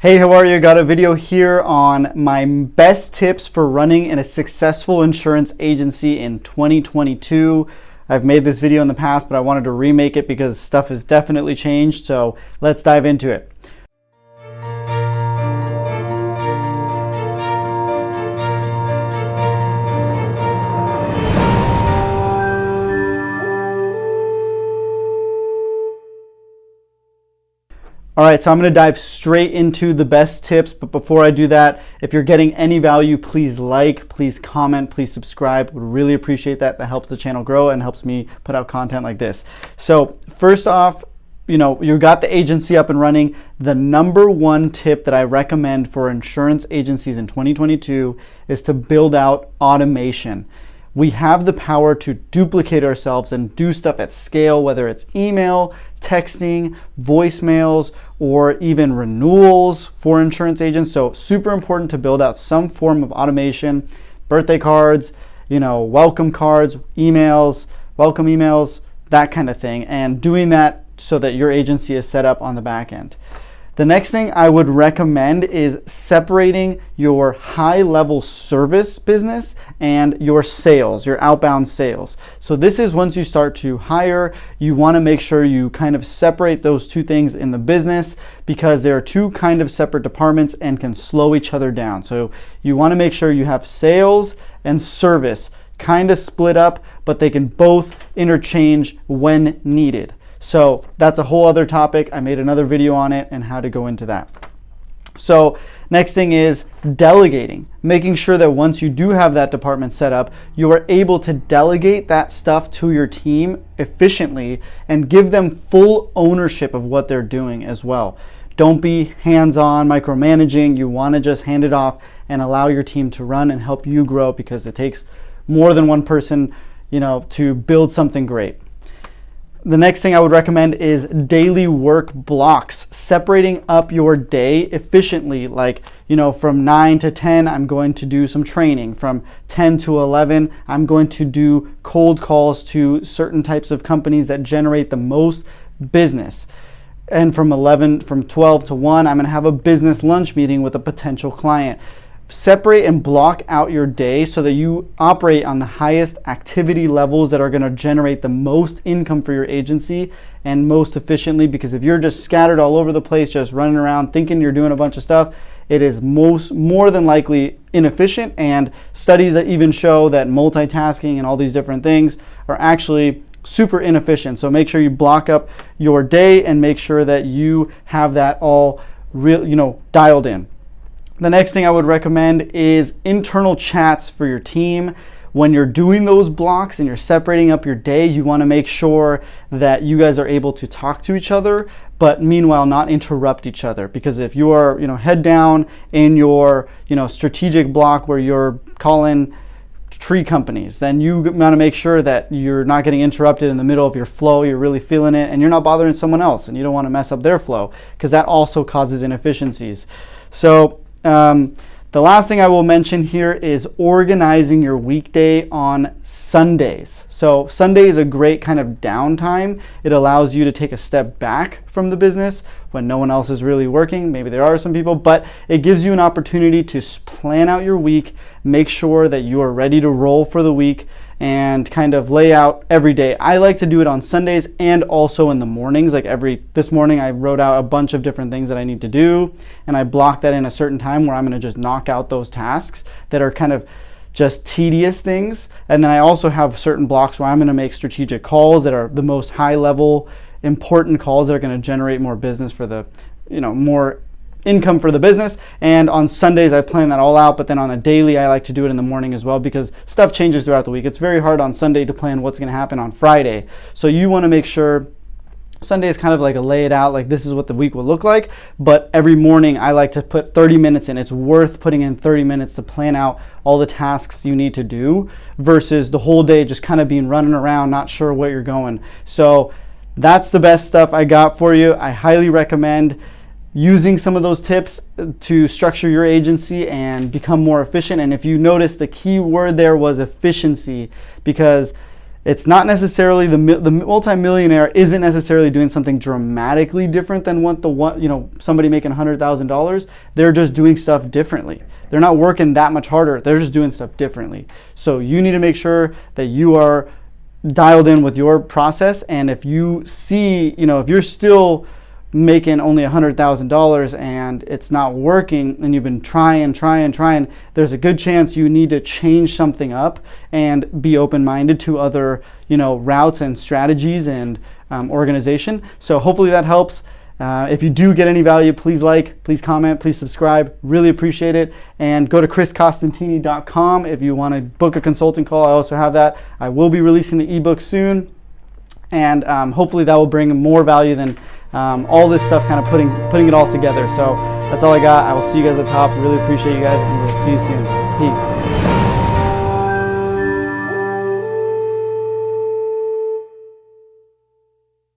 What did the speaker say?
Hey, how are you? Got a video here on my best tips for running in a successful insurance agency in 2022. I've made this video in the past, but I wanted to remake it because stuff has definitely changed. So let's dive into it. All right, so I'm gonna dive straight into the best tips, but before I do that, if you're getting any value, please like, please comment, please subscribe. Would really appreciate that. That helps the channel grow and helps me put out content like this. So first off, you know, you got the agency up and running. The number one tip that I recommend for insurance agencies in 2022 is to build out automation we have the power to duplicate ourselves and do stuff at scale, whether it's email, texting, voicemails, or even renewals for insurance agents. So super important to build out some form of automation, birthday cards, you know, welcome cards, emails, welcome emails, that kind of thing. And doing that so that your agency is set up on the back end. The next thing I would recommend is separating your high level service business and your sales, your outbound sales. So this is once you start to hire, you want to make sure you kind of separate those two things in the business because they are two kind of separate departments and can slow each other down. So you want to make sure you have sales and service kind of split up, but they can both interchange when needed. So that's a whole other topic. I made another video on it and how to go into that. So next thing is delegating, making sure that once you do have that department set up, you are able to delegate that stuff to your team efficiently and give them full ownership of what they're doing as well. Don't be hands-on micromanaging. You want to just hand it off and allow your team to run and help you grow because it takes more than one person, you know, to build something great. The next thing I would recommend is daily work blocks, separating up your day efficiently. Like, you know, from 9 to 10, I'm going to do some training. From 10 to 11, I'm going to do cold calls to certain types of companies that generate the most business. And from 11, from 12 to 1, I'm going to have a business lunch meeting with a potential client separate and block out your day so that you operate on the highest activity levels that are going to generate the most income for your agency and most efficiently because if you're just scattered all over the place just running around thinking you're doing a bunch of stuff it is most more than likely inefficient and studies that even show that multitasking and all these different things are actually super inefficient. So make sure you block up your day and make sure that you have that all real you know dialed in the next thing I would recommend is internal chats for your team. When you're doing those blocks and you're separating up your day, you want to make sure that you guys are able to talk to each other, but meanwhile not interrupt each other. Because if you are, you know, head down in your, you know, strategic block where you're calling tree companies, then you want to make sure that you're not getting interrupted in the middle of your flow, you're really feeling it, and you're not bothering someone else, and you don't want to mess up their flow, because that also causes inefficiencies. So um, the last thing I will mention here is organizing your weekday on Sundays. So Sunday is a great kind of downtime. It allows you to take a step back from the business when no one else is really working. Maybe there are some people, but it gives you an opportunity to plan out your week, make sure that you are ready to roll for the week and kind of lay out every day. I like to do it on Sundays and also in the mornings. Like every this morning I wrote out a bunch of different things that I need to do and I block that in a certain time where I'm going to just knock out those tasks that are kind of just tedious things. And then I also have certain blocks where I'm going to make strategic calls that are the most high level important calls that are going to generate more business for the you know more income for the business. And on Sundays, I plan that all out. But then on a daily, I like to do it in the morning as well because stuff changes throughout the week. It's very hard on Sunday to plan what's going to happen on Friday. So you want to make sure Sunday is kind of like a lay it out, like this is what the week will look like. But every morning, I like to put 30 minutes in. It's worth putting in 30 minutes to plan out all the tasks you need to do versus the whole day just kind of being running around, not sure where you're going. So that's the best stuff I got for you. I highly recommend using some of those tips to structure your agency and become more efficient. And if you notice, the key word there was efficiency because it's not necessarily the the multimillionaire isn't necessarily doing something dramatically different than what the one you know somebody making hundred thousand dollars. They're just doing stuff differently. They're not working that much harder. They're just doing stuff differently. So you need to make sure that you are dialed in with your process. And if you see, you know, if you're still making only $100,000 and it's not working and you've been trying, trying, trying, there's a good chance you need to change something up and be open-minded to other, you know, routes and strategies and um, organization. So hopefully that helps. Uh, if you do get any value, please like, please comment, please subscribe. Really appreciate it. And go to chriscostantini.com if you want to book a consulting call. I also have that. I will be releasing the ebook soon. And um, hopefully that will bring more value than um, all this stuff kind of putting putting it all together. So that's all I got. I will see you guys at the top. Really appreciate you guys, and we'll see you soon. Peace.